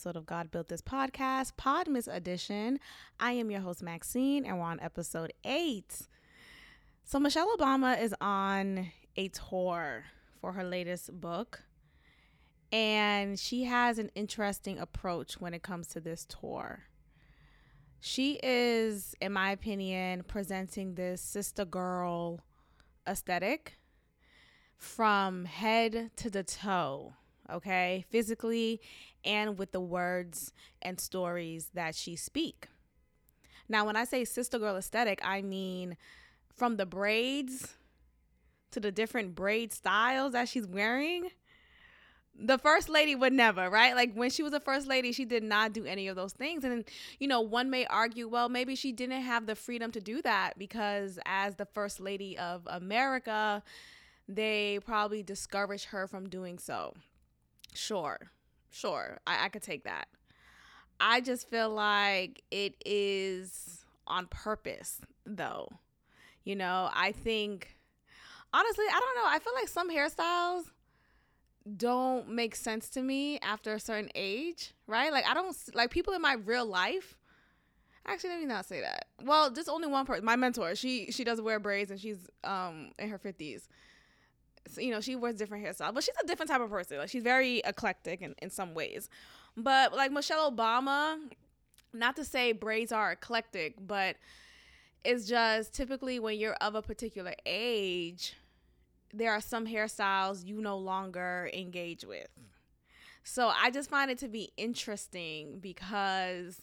episode of God Built This Podcast, Podmas Edition. I am your host, Maxine, and we're on episode eight. So, Michelle Obama is on a tour for her latest book, and she has an interesting approach when it comes to this tour. She is, in my opinion, presenting this sister girl aesthetic from head to the toe okay, physically and with the words and stories that she speak. Now, when I say sister girl aesthetic, I mean from the braids to the different braid styles that she's wearing. The first lady would never, right? Like when she was a first lady, she did not do any of those things. And, you know, one may argue, well, maybe she didn't have the freedom to do that because as the first lady of America, they probably discouraged her from doing so. Sure, sure, I, I could take that. I just feel like it is on purpose, though. You know, I think, honestly, I don't know. I feel like some hairstyles don't make sense to me after a certain age, right? Like, I don't, like, people in my real life. Actually, let me not say that. Well, just only one person. My mentor, she she does wear braids and she's um in her fifties you know, she wears different hairstyles, but she's a different type of person. Like she's very eclectic in, in some ways. But like Michelle Obama, not to say braids are eclectic, but it's just typically when you're of a particular age, there are some hairstyles you no longer engage with. So I just find it to be interesting because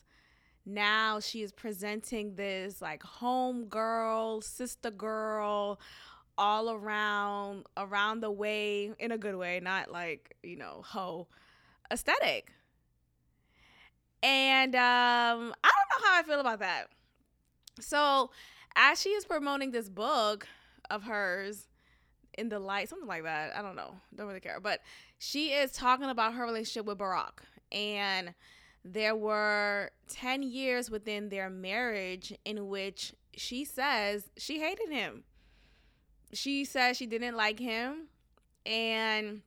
now she is presenting this like home girl, sister girl, all around around the way in a good way, not like, you know, hoe aesthetic. And um I don't know how I feel about that. So, as she is promoting this book of hers in the light, something like that. I don't know. Don't really care. But she is talking about her relationship with Barack. And there were 10 years within their marriage in which she says she hated him she said she didn't like him and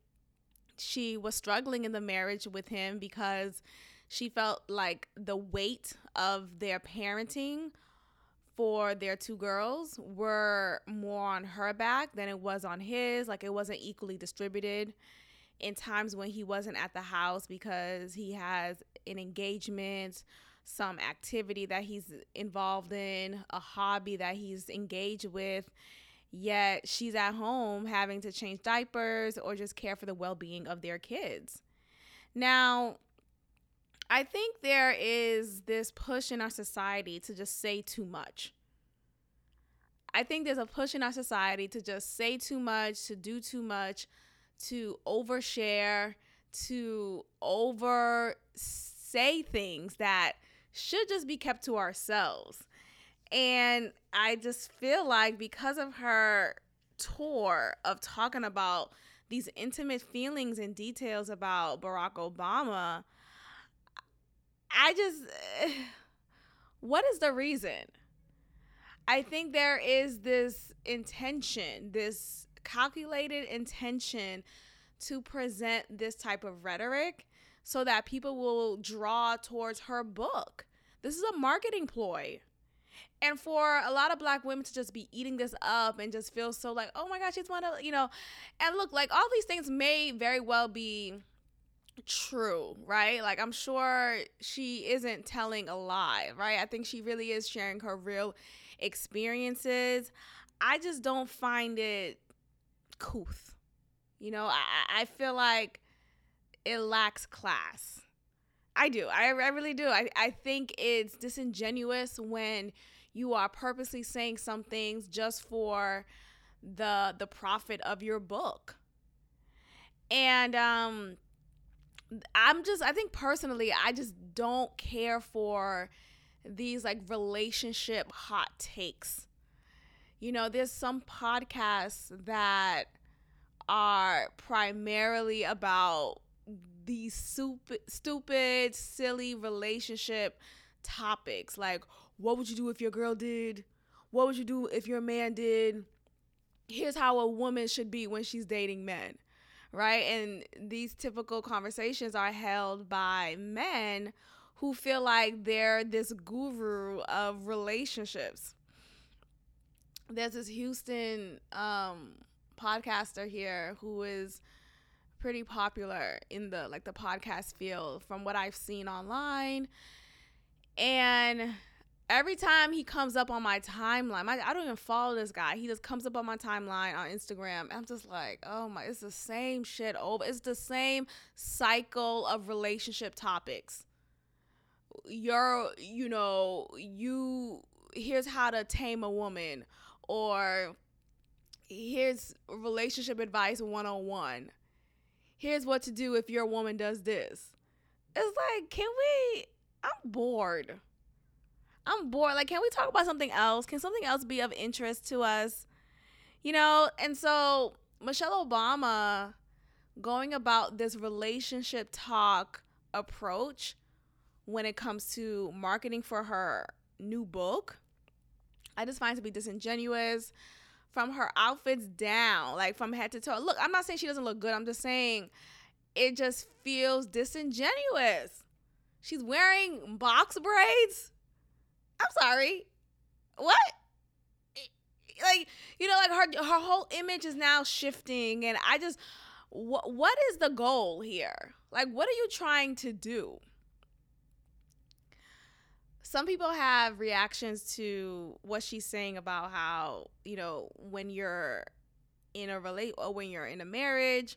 she was struggling in the marriage with him because she felt like the weight of their parenting for their two girls were more on her back than it was on his. Like it wasn't equally distributed in times when he wasn't at the house because he has an engagement some activity that he's involved in a hobby that he's engaged with yet she's at home having to change diapers or just care for the well being of their kids. Now, I think there is this push in our society to just say too much. I think there's a push in our society to just say too much, to do too much, to overshare, to over say things that should just be kept to ourselves. And I just feel like because of her tour of talking about these intimate feelings and details about Barack Obama, I just, what is the reason? I think there is this intention, this calculated intention to present this type of rhetoric so that people will draw towards her book. This is a marketing ploy and for a lot of black women to just be eating this up and just feel so like oh my gosh she's one of you know. And look like all these things may very well be true right? Like i'm sure she isn't telling a lie right? I think she really is sharing her real experiences. I just don't find it couth you know? I, I feel like it lacks class. I do. I, I really do. I, I think it's disingenuous when you are purposely saying some things just for the the profit of your book. And um i'm just i think personally i just don't care for these like relationship hot takes. You know there's some podcasts that are primarily about these stupid stupid silly relationship topics. Like what would you do if your girl did? What would you do if your man did? Here's how a woman should be when she's dating men. right? And these typical conversations are held by men who feel like they're this guru of relationships. There's this Houston um, podcaster here who is pretty popular in the like the podcast field from what I've seen online. And every time he comes up on my timeline, my, I don't even follow this guy. He just comes up on my timeline on Instagram. I'm just like, oh my, it's the same shit over. It's the same cycle of relationship topics. You're, you know, you, here's how to tame a woman, or here's relationship advice 101. Here's what to do if your woman does this. It's like, can we? I'm bored. I'm bored. Like, can we talk about something else? Can something else be of interest to us? You know, and so Michelle Obama going about this relationship talk approach when it comes to marketing for her new book, I just find to be disingenuous from her outfits down, like from head to toe. Look, I'm not saying she doesn't look good. I'm just saying it just feels disingenuous. She's wearing box braids. I'm sorry. What? Like, you know, like her her whole image is now shifting and I just what what is the goal here? Like what are you trying to do? Some people have reactions to what she's saying about how, you know, when you're in a relate or when you're in a marriage,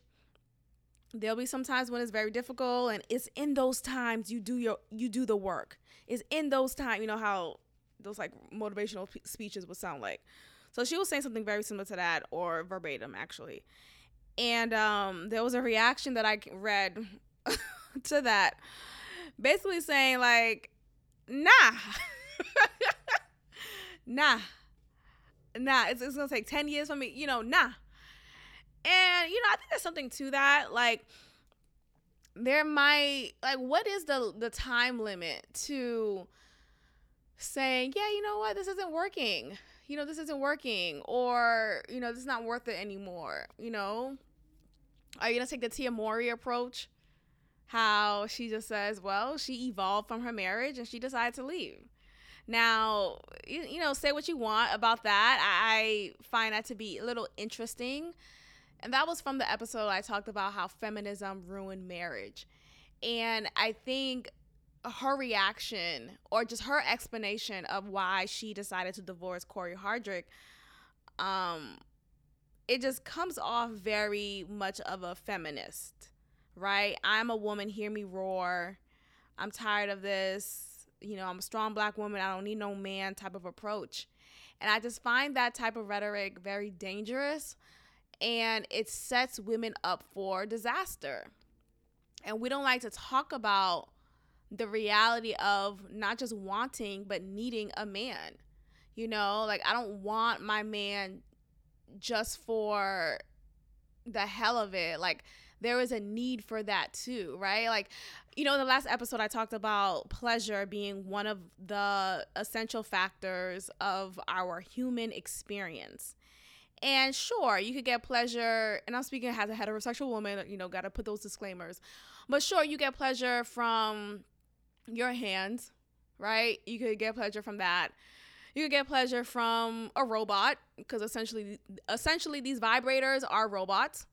there'll be some times when it's very difficult and it's in those times you do your you do the work is in those times, you know how those like motivational p- speeches would sound like. So she was saying something very similar to that, or verbatim actually. And um, there was a reaction that I read to that, basically saying like, nah, nah, nah. It's, it's gonna take ten years for me, you know, nah. And you know, I think there's something to that. Like, there might like what is the the time limit to saying yeah you know what? This isn't working. You know this isn't working or you know this is not worth it anymore you know? Are you gonna take the Tia Mowry approach? How she just says well she evolved from her marriage and she decided to leave. Now you, you know say what you want about that. I, I find that to be a little interesting and that was from the episode I talked about how feminism ruined marriage. And I think her reaction or just her explanation of why she decided to divorce Cory Hardrict, um, it just comes off very much of a feminist, right? I'm a woman, hear me roar. I'm tired of this. You know, I'm a strong black woman. I don't need no man type of approach. And I just find that type of rhetoric very dangerous and it sets women up for disaster. And we don't like to talk about the reality of not just wanting, but needing a man. You know, like I don't want my man just for the hell of it. Like there is a need for that too, right? Like, you know, in the last episode, I talked about pleasure being one of the essential factors of our human experience. And sure, you could get pleasure, and I'm speaking as a heterosexual woman, you know, got to put those disclaimers. But sure, you get pleasure from your hands, right? You could get pleasure from that. You could get pleasure from a robot because essentially essentially these vibrators are robots.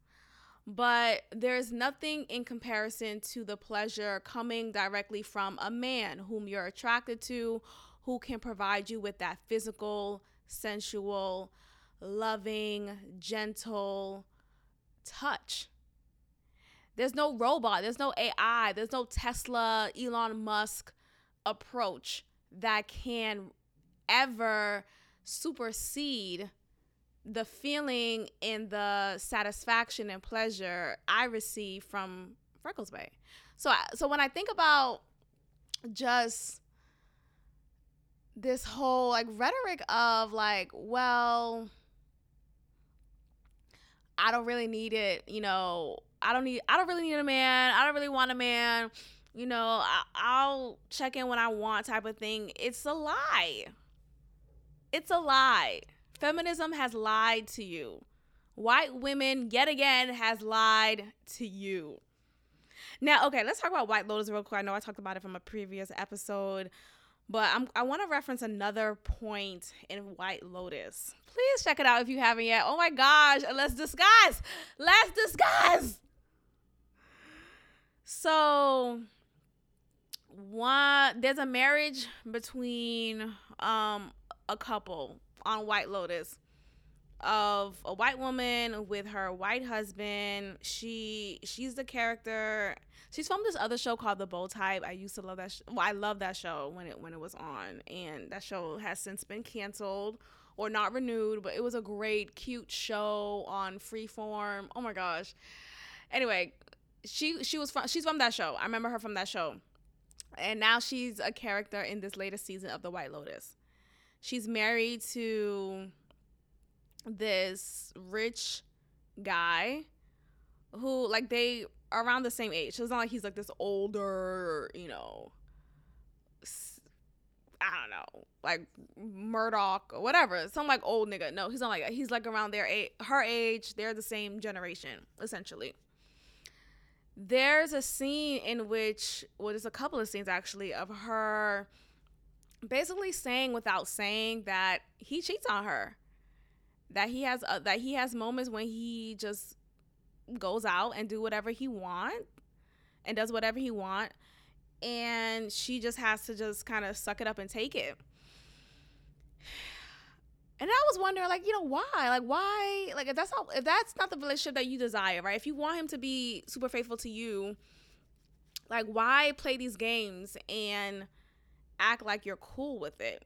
But there's nothing in comparison to the pleasure coming directly from a man whom you're attracted to, who can provide you with that physical, sensual, loving, gentle touch. There's no robot, there's no AI, there's no Tesla, Elon Musk approach that can ever supersede the feeling and the satisfaction and pleasure I receive from Freckles Bay. So so when I think about just this whole like rhetoric of like, well, I don't really need it, you know, I don't need I don't really need a man. I don't really want a man. You know, I, will check in when I want type of thing. It's a lie. It's a lie. Feminism has lied to you. white women yet again has lied to you. Now, okay, let's talk about White Lotus real quick. I know I talked about it from a previous episode, but I'm, I want to reference another point in White Lotus. Please check it out if you haven't yet. Oh my gosh, let's discuss. Let's discuss. So, one there's a marriage between um a couple on White Lotus of a white woman with her white husband. She she's the character. She's from this other show called The Bold Type. I used to love that. Sh- well, I love that show when it when it was on, and that show has since been canceled or not renewed. But it was a great, cute show on Freeform. Oh my gosh. Anyway, she she was from she's from that show. I remember her from that show, and now she's a character in this latest season of The White Lotus. She's married to this rich guy who like they are around the same age. So it's not like he's like this older, you know, I don't know, like Murdoch or whatever, some like old nigga. No, he's not like. He's like around their age, her age. They're the same generation, essentially. There's a scene in which, well, there's a couple of scenes actually of her basically saying without saying that he cheats on her that he has uh, that he has moments when he just goes out and do whatever he want and does whatever he want and she just has to just kind of suck it up and take it. And i was wondering like you know why? Like why like if that's not if that's not the relationship that you desire right? If you want him to be super faithful to you like why play these games and act like you're cool with it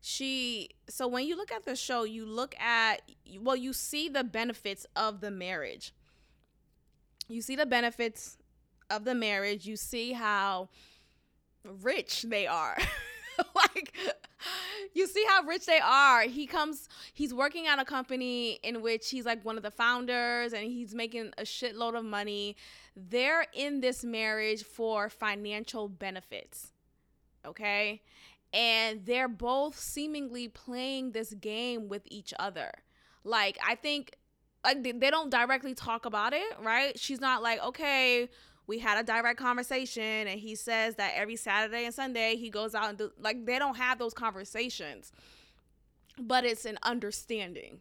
she so when you look at the show you look at well you see the benefits of the marriage. You see the benefits of the marriage. You see how rich they are. Like you see how rich they are. He comes he's working at a company in which he's like one of the founders and he's making a shitload of money. They're in this marriage for financial benefits okay and they're both seemingly playing this game with each other. Like I think like they, don't directly talk about it, right? She's not like, "Okay, we had a direct conversation and he says that every Saturday and Sunday he goes out and do like they don't have those conversations. But it's an understanding.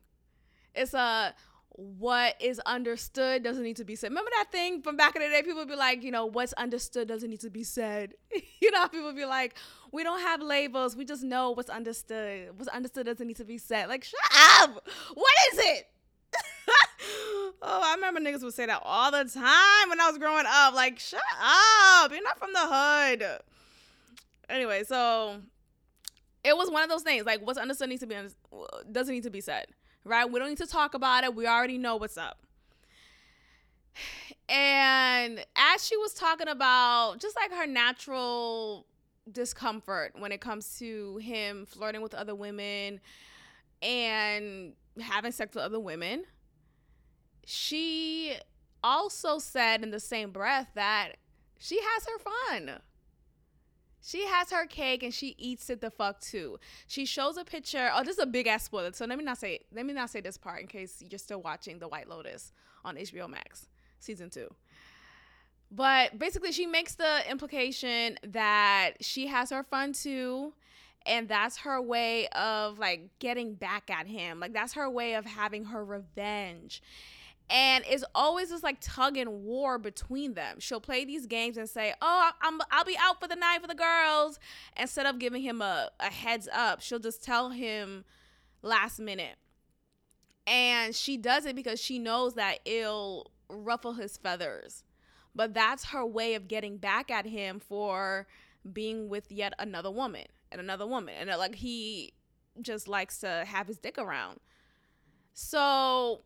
It's a what is understood doesn't need to be said. Remember that thing from back in the day? People would be like, you know, what's understood doesn't need to be said. you know, people be like, we don't have labels. We just know what's understood. What's understood doesn't need to be said. Like, shut up. What is it? oh, I remember niggas would say that all the time when I was growing up. Like, shut up. You're not from the hood. Anyway, so it was one of those things. Like, what's understood needs to be doesn't need to be said right? We don't need to talk about it. We already know what's up. And as she was talking about just like her natural discomfort when it comes to him flirting with other women and having sex with other women, she also said in the same breath that she has her fun. She has her cake and she eats it the fuck too. She shows a picture. Oh, this is a big ass spoiler. So let me not say let me not say this part in case you're still watching The White Lotus on HBO Max season 2. But basically she makes the implication that she has her fun too and that's her way of like getting back at him. Like that's her way of having her revenge and it's always this like tug and war between them. She'll play these games and say, "Oh, I'm I'll be out for the night for the girls," instead of giving him a, a heads up. She'll just tell him last minute, and she does it because she knows that it'll ruffle his feathers. But that's her way of getting back at him for being with yet another woman and another woman, and uh, like he just likes to have his dick around. So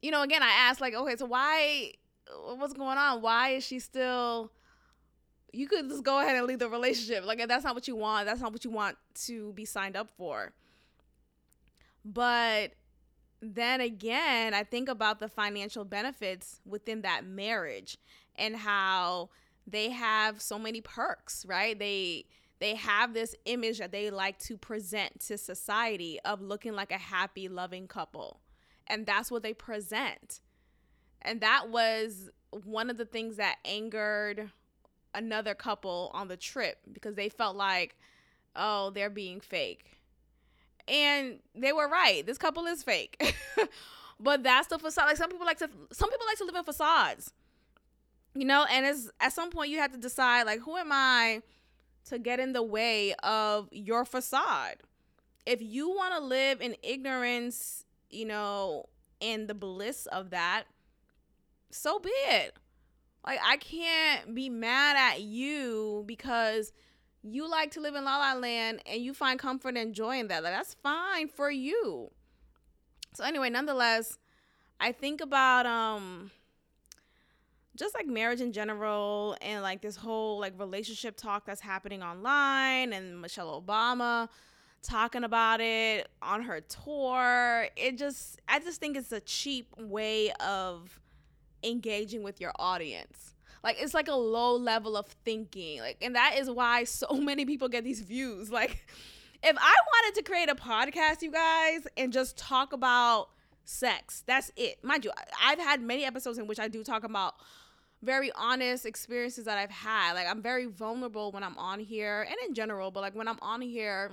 you know, again, I asked like, okay, so why? What's going on? Why is she still? You could just go ahead and leave the relationship. Like if that's not what you want. That's not what you want to be signed up for. But then again, I think about the financial benefits within that marriage and how they have so many perks, right? They they have this image that they like to present to society of looking like a happy, loving couple and that's what they present. And that was one of the things that angered another couple on the trip because they felt like, oh, they're being fake. And they were right. This couple is fake. but that's the facade. Like some people like to some people like to live in facades. You know, and it's at some point you have to decide like who am I to get in the way of your facade? If you want to live in ignorance, you know, and the bliss of that, so be it. Like I can't be mad at you because you like to live in La La Land and you find comfort and joy in that. Like that's fine for you. So anyway, nonetheless, I think about um just like marriage in general and like this whole like relationship talk that's happening online and Michelle Obama talking about it on her tour. It just I just think it's a cheap way of engaging with your audience. Like it's like a low level of thinking. Like and that is why so many people get these views. Like if I wanted to create a podcast, you guys, and just talk about sex, that's it. Mind you, I've had many episodes in which I do talk about very honest experiences that I've had. Like I'm very vulnerable when I'm on here and in general, but like when I'm on here,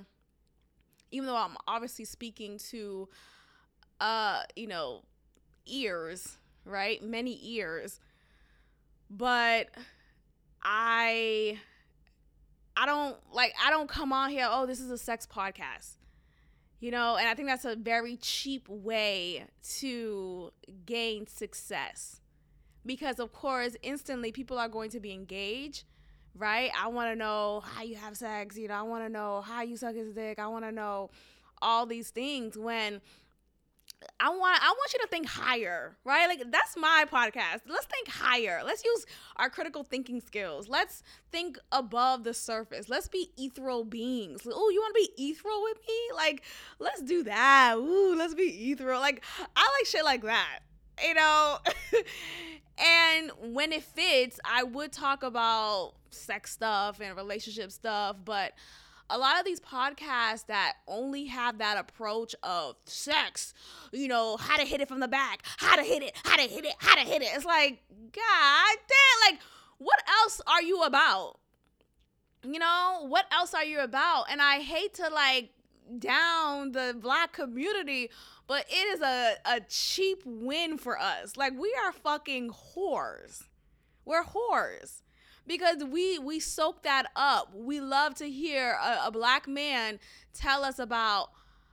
even though I'm obviously speaking to uh, you know, ears, right? Many ears. But I I don't like I don't come on here, oh, this is a sex podcast. You know, and I think that's a very cheap way to gain success. Because of course, instantly people are going to be engaged, right? I want to know how you have sex, you know, I want to know how you suck his dick. I want to know all these things when I want I want you to think higher, right? Like that's my podcast. Let's think higher. Let's use our critical thinking skills. Let's think above the surface. Let's be ethereal beings. Oh, you want to be ethereal with me? Like, let's do that. Ooh, let's be ethereal. Like, I like shit like that. You know? and when it fits, I would talk about sex stuff and relationship stuff, but a lot of these podcasts that only have that approach of sex, you know, how to hit it from the back, how to hit it, how to hit it, how to hit it. It's like, God damn, like, what else are you about? You know, what else are you about? And I hate to like down the black community, but it is a, a cheap win for us. Like, we are fucking whores. We're whores because we we soak that up. We love to hear a, a black man tell us about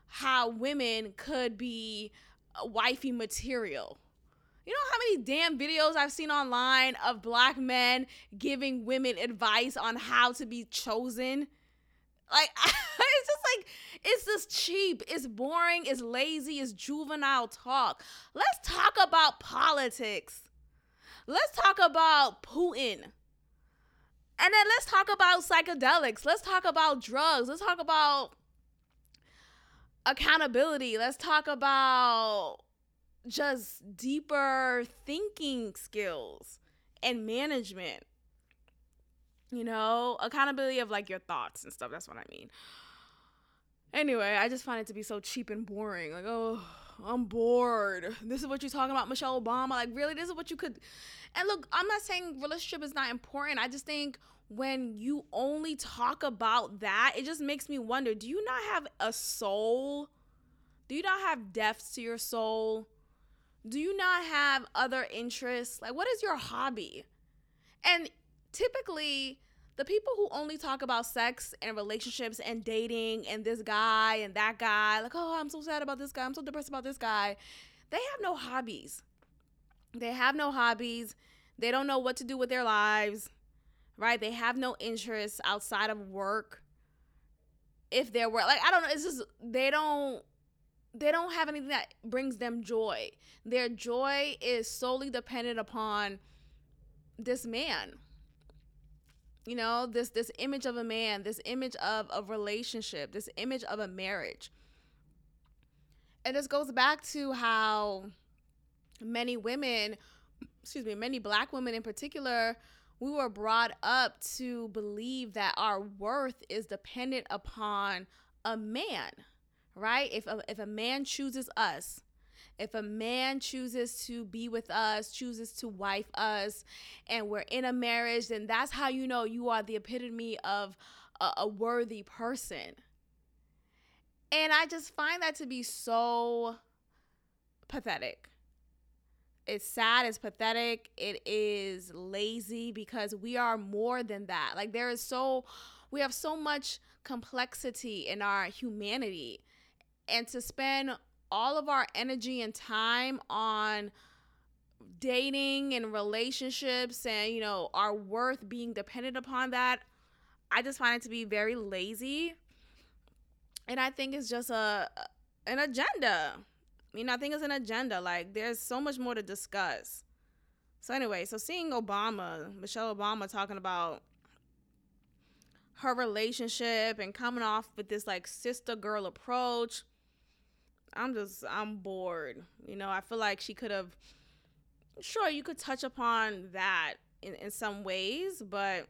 how women could be wifey material. You know how many damn videos I've seen online of black men giving women advice on how to be chosen? Like, it's just like, it's just cheap, it's boring, it's lazy, it's juvenile talk. Let's talk about politics. Let's talk about Putin. And then let's talk about psychedelics. Let's talk about drugs. Let's talk about accountability. Let's talk about just deeper thinking skills and management. You know, accountability of like your thoughts and stuff. That's what I mean. Anyway, I just find it to be so cheap and boring. Like, oh, I'm bored. This is what you're talking about, Michelle Obama. Like, really, this is what you could and look, I'm not saying relationship is not important. I just think when you only talk about that, it just makes me wonder do you not have a soul? Do you not have depths to your soul? Do you not have other interests? Like, what is your hobby? And typically, the people who only talk about sex and relationships and dating and this guy and that guy, like, oh, I'm so sad about this guy, I'm so depressed about this guy, they have no hobbies. They have no hobbies. They don't know what to do with their lives, right? They have no interests outside of work. If they're work, like I don't know, it's just they don't they don't have anything that brings them joy. Their joy is solely dependent upon this man. You know, this this image of a man, this image of a relationship, this image of a marriage. And this goes back to how many women, excuse me, many black women in particular, we were brought up to believe that our worth is dependent upon a man, right? If a, if a man chooses us, if a man chooses to be with us, chooses to wife us, and we're in a marriage, then that's how you know you are the epitome of a, a worthy person. And I just find that to be so pathetic. It's sad, it's pathetic, it is lazy because we are more than that. Like, there is so, we have so much complexity in our humanity. And to spend all of our energy and time on dating and relationships and, you know, our worth being dependent upon that, I just find it to be very lazy. And I think it's just a an agenda. I mean, I think it's an agenda. Like there's so much more to discuss. So anyway, so seeing Obama, Michelle Obama talking about her relationship and coming off with this like sister girl approach, I'm just I'm bored. You know, I feel like she could have sure you could touch upon that in, in some ways, but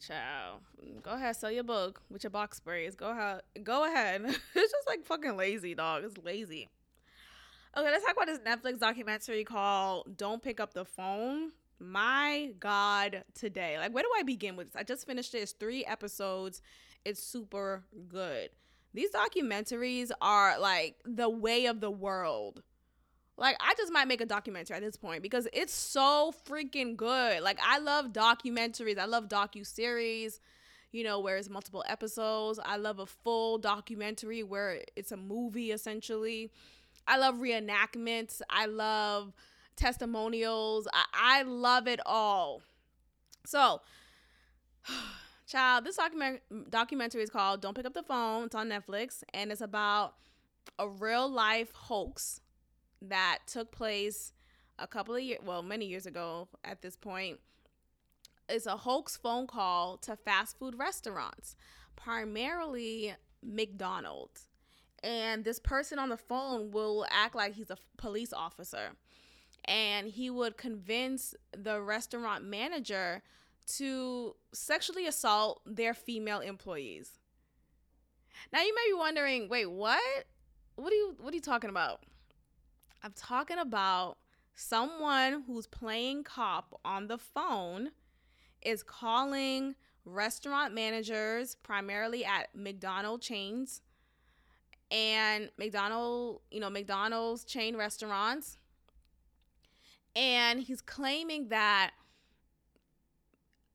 Ciao. Go ahead, sell your book with your box braids. Go ahead. Go ahead. it's just like fucking lazy, dog. It's lazy. Okay, let's talk about this Netflix documentary called Don't Pick Up the Phone. My God, today. Like, where do I begin with this? I just finished it. It's three episodes. It's super good. These documentaries are like the way of the world. Like I just might make a documentary at this point because it's so freaking good. Like I love documentaries. I love docu series, you know, where it's multiple episodes. I love a full documentary where it's a movie essentially. I love reenactments. I love testimonials. I, I love it all. So, child, this document documentary is called "Don't Pick Up the Phone." It's on Netflix, and it's about a real life hoax that took place a couple of years, well, many years ago at this point. It's a hoax phone call to fast food restaurants, primarily McDonald's. And this person on the phone will act like he's a police officer. And he would convince the restaurant manager to sexually assault their female employees. Now you may be wondering, wait, what? What are you what are you talking about? I'm talking about someone who's playing cop on the phone is calling restaurant managers primarily at McDonald chains and McDonald, you know, McDonald's chain restaurants. And he's claiming that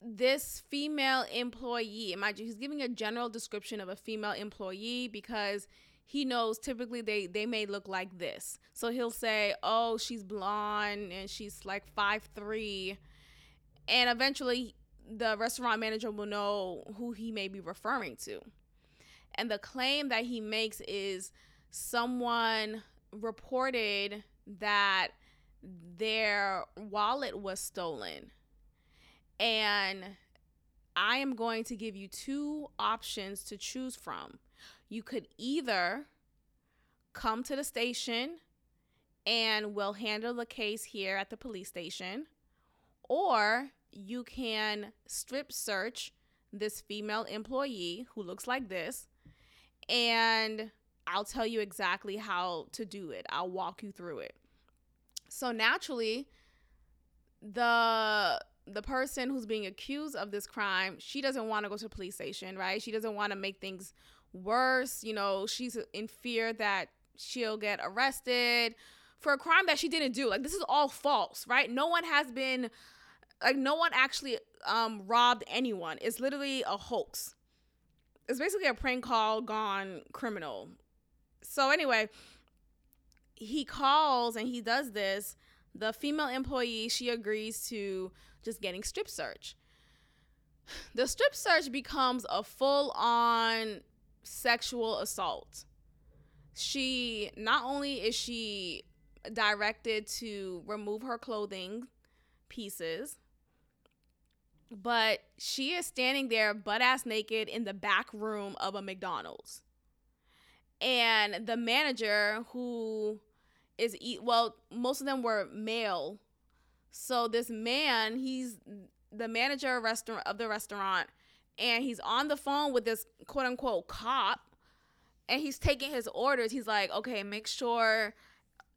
this female employee, imagine he's giving a general description of a female employee because he knows typically they they may look like this. So he'll say, "Oh, she's blonde and she's like five and eventually the restaurant manager will know who he may be referring to. And the claim that he makes is someone reported that their wallet was stolen. And I am going to give you two options to choose from you could either come to the station and we'll handle the case here at the police station, or you can strip search this female employee who looks like this, and I'll tell you exactly how to do it. I'll walk you through it. So naturally, the the person who's being accused of this crime, she doesn't want to go to the police station, right? She doesn't want to make things worse. You know, she's in fear that she'll get arrested for a crime that she didn't do. Like this is all false, right? No one has been like no one actually um robbed anyone. It's literally a hoax. It's basically a prank call gone criminal. So anyway, he calls and he does this. The female employee, she agrees to just getting strip search. The strip search becomes a full on sexual assault. She not only is she directed to remove her clothing pieces, but she is standing there butt ass naked in the back room of a McDonald's. And the manager who is eat well, most of them were male. So this man, he's the manager of restaurant of the restaurant and he's on the phone with this quote unquote cop and he's taking his orders. He's like, okay, make sure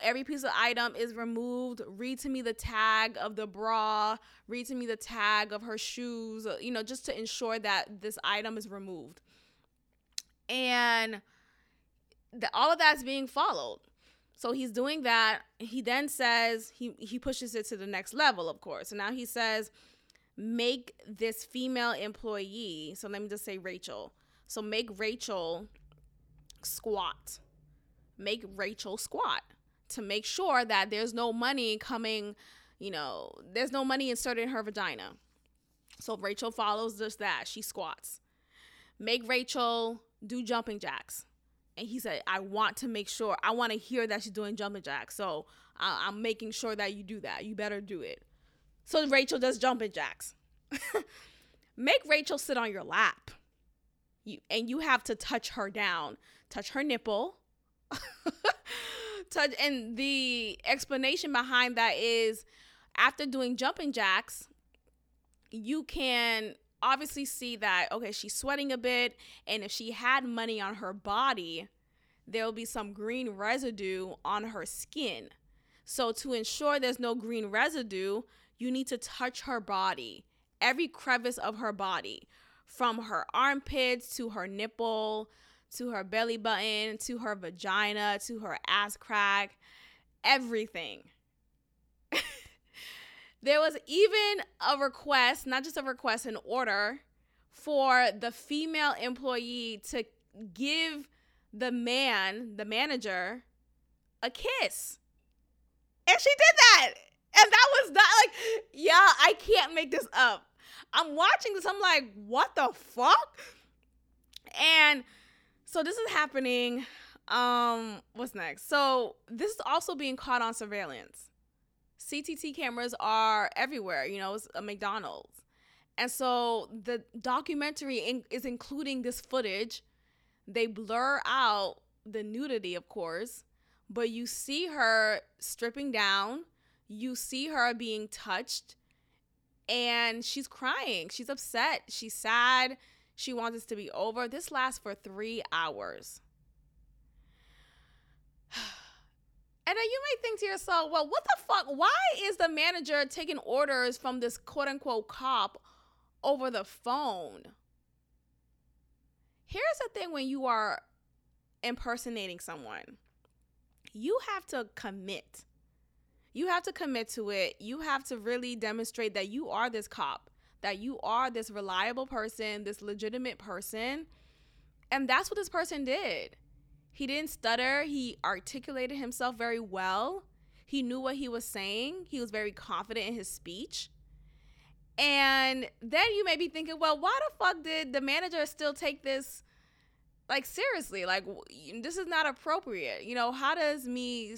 every piece of item is removed. Read to me the tag of the bra. Read to me the tag of her shoes. Uh, you know, just to ensure that this item is removed. And the, all of that's being followed. So he's doing that. He then says he he pushes it to the next level, of course. So now he says, make this female employee. So let me just say Rachel. So make Rachel squat. Make Rachel squat to make sure that there's no money coming, you know, there's no money inserted in her vagina. So Rachel follows just that. She squats. Make Rachel do jumping jacks. And he said, I want to make sure, I want to hear that she's doing jumping jacks. So I- I'm making sure that you do that. You better do it. So Rachel does jumping jacks. Make Rachel sit on your lap. You and you have to touch her down, touch her nipple. touch and the explanation behind that is after doing jumping jacks, you can obviously see that okay, she's sweating a bit and if she had money on her body, there'll be some green residue on her skin. So to ensure there's no green residue, you need to touch her body, every crevice of her body, from her armpits to her nipple to her belly button to her vagina to her ass crack, everything. there was even a request, not just a request, an order for the female employee to give the man, the manager, a kiss. And she did that. And that was not like, yeah, I can't make this up. I'm watching this, I'm like, what the fuck? And so this is happening. Um, what's next? So this is also being caught on surveillance. CCTV cameras are everywhere, you know, it's a McDonald's. And so the documentary in, is including this footage. They blur out the nudity, of course, but you see her stripping down, you see her being touched, and she's crying. She's upset. She's sad. She wants this to be over. This lasts for three hours. And then you may think to yourself, well, what the fuck? Why is the manager taking orders from this quote unquote cop over the phone? Here's the thing when you are impersonating someone, you have to commit. You have to commit to it. You have to really demonstrate that you are this cop, that you are this reliable person, this legitimate person. And that's what this person did. He didn't stutter. He articulated himself very well. He knew what he was saying. He was very confident in his speech. And then you may be thinking, well, why the fuck did the manager still take this like seriously? Like this is not appropriate. You know, how does me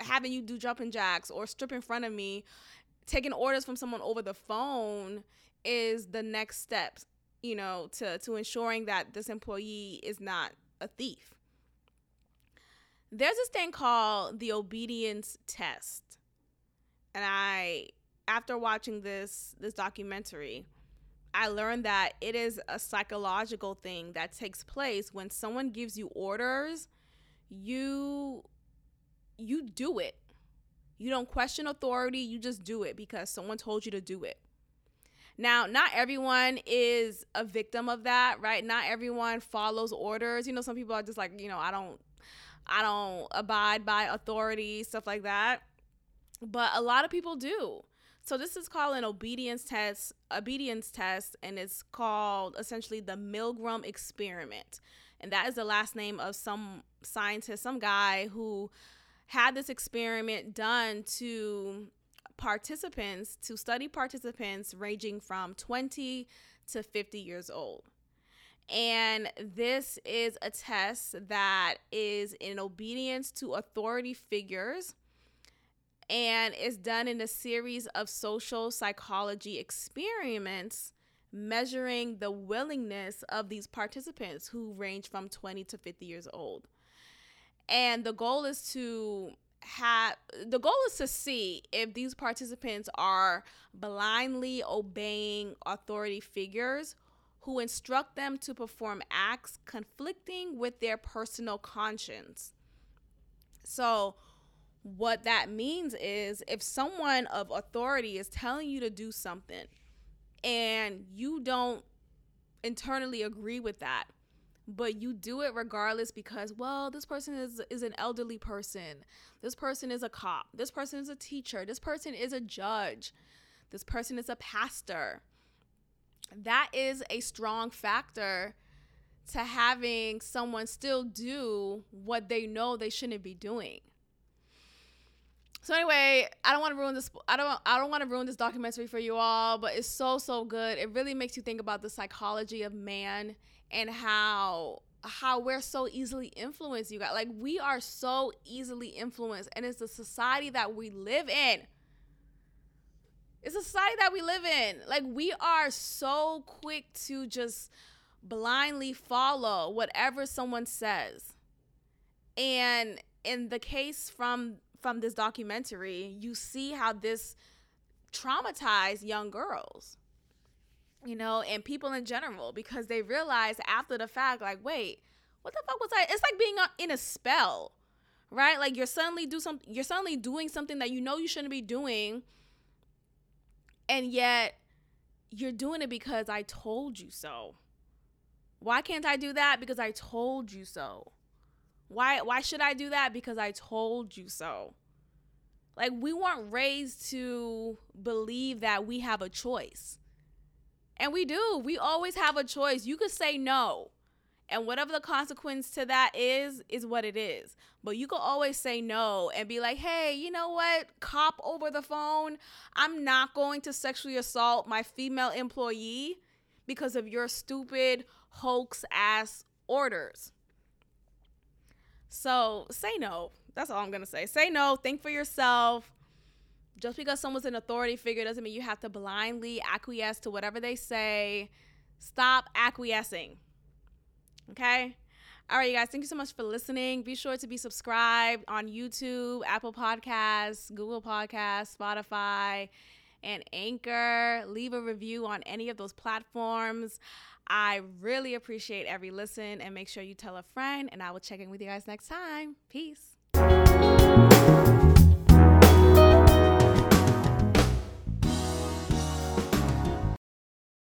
having you do jumping jacks or strip in front of me, taking orders from someone over the phone is the next steps, you know, to to ensuring that this employee is not a thief there's this thing called the obedience test. And I after watching this this documentary, I learned that it is a psychological thing that takes place when someone gives you orders, you you do it. You don't question authority, you just do it because someone told you to do it. Now, not everyone is a victim of that, right? Not everyone follows orders. You know, some people are just like, you know, I don't I don't abide by authority, stuff like that. But a lot of people do. So this is called an obedience test, obedience test, and it's called essentially the Milgram experiment. And that is the last name of some scientist, some guy who had this experiment done to participants, to study participants ranging from 20 to 50 years old. And this is a test that is in obedience to authority figures and is done in a series of social psychology experiments measuring the willingness of these participants who range from 20 to 50 years old. And the goal is to have the goal is to see if these participants are blindly obeying authority figures who instruct them to perform acts conflicting with their personal conscience. So, what that means is if someone of authority is telling you to do something and you don't internally agree with that, but you do it regardless because well this person is is an elderly person. This person is a cop. This person is a teacher. This person is a judge. This person is a pastor that is a strong factor to having someone still do what they know they shouldn't be doing. So anyway i don't want to ruin this i don't i don't want to ruin this documentary for you all but it's so so good. It really makes you think about the psychology of man and how how we're so easily influenced you guys. Like we are so easily influenced and it's the society that we live in it's a society that we live in like we are so quick to just blindly follow whatever someone says and in the case from from this documentary you see how this traumatized young girls you know, and people in general because they realize after the fact, like, wait, what the fuck was I? It's like being in a spell, right? Like you're suddenly do some, you're suddenly doing something that you know you shouldn't be doing, and yet you're doing it because I told you so. Why can't I do that? Because I told you so. Why why should I do that? Because I told you so. Like we weren't raised to believe that we have a choice. And we do. We always have a choice. You could say no. And whatever the consequence to that is, is what it is. But you can always say no and be like, hey, you know what? Cop over the phone. I'm not going to sexually assault my female employee because of your stupid hoax ass orders. So say no. That's all I'm going to say. Say no. Think for yourself just because someone's an authority figure doesn't mean you have to blindly acquiesce to whatever they say. Stop acquiescing. Okay? All right, you guys, thank you so much for listening. Be sure to be subscribed on YouTube, Apple Podcasts, Google Podcasts, Spotify, and Anchor. Leave a review on any of those platforms. I really appreciate every listen and make sure you tell a friend, and I will check in with you guys next time. Peace.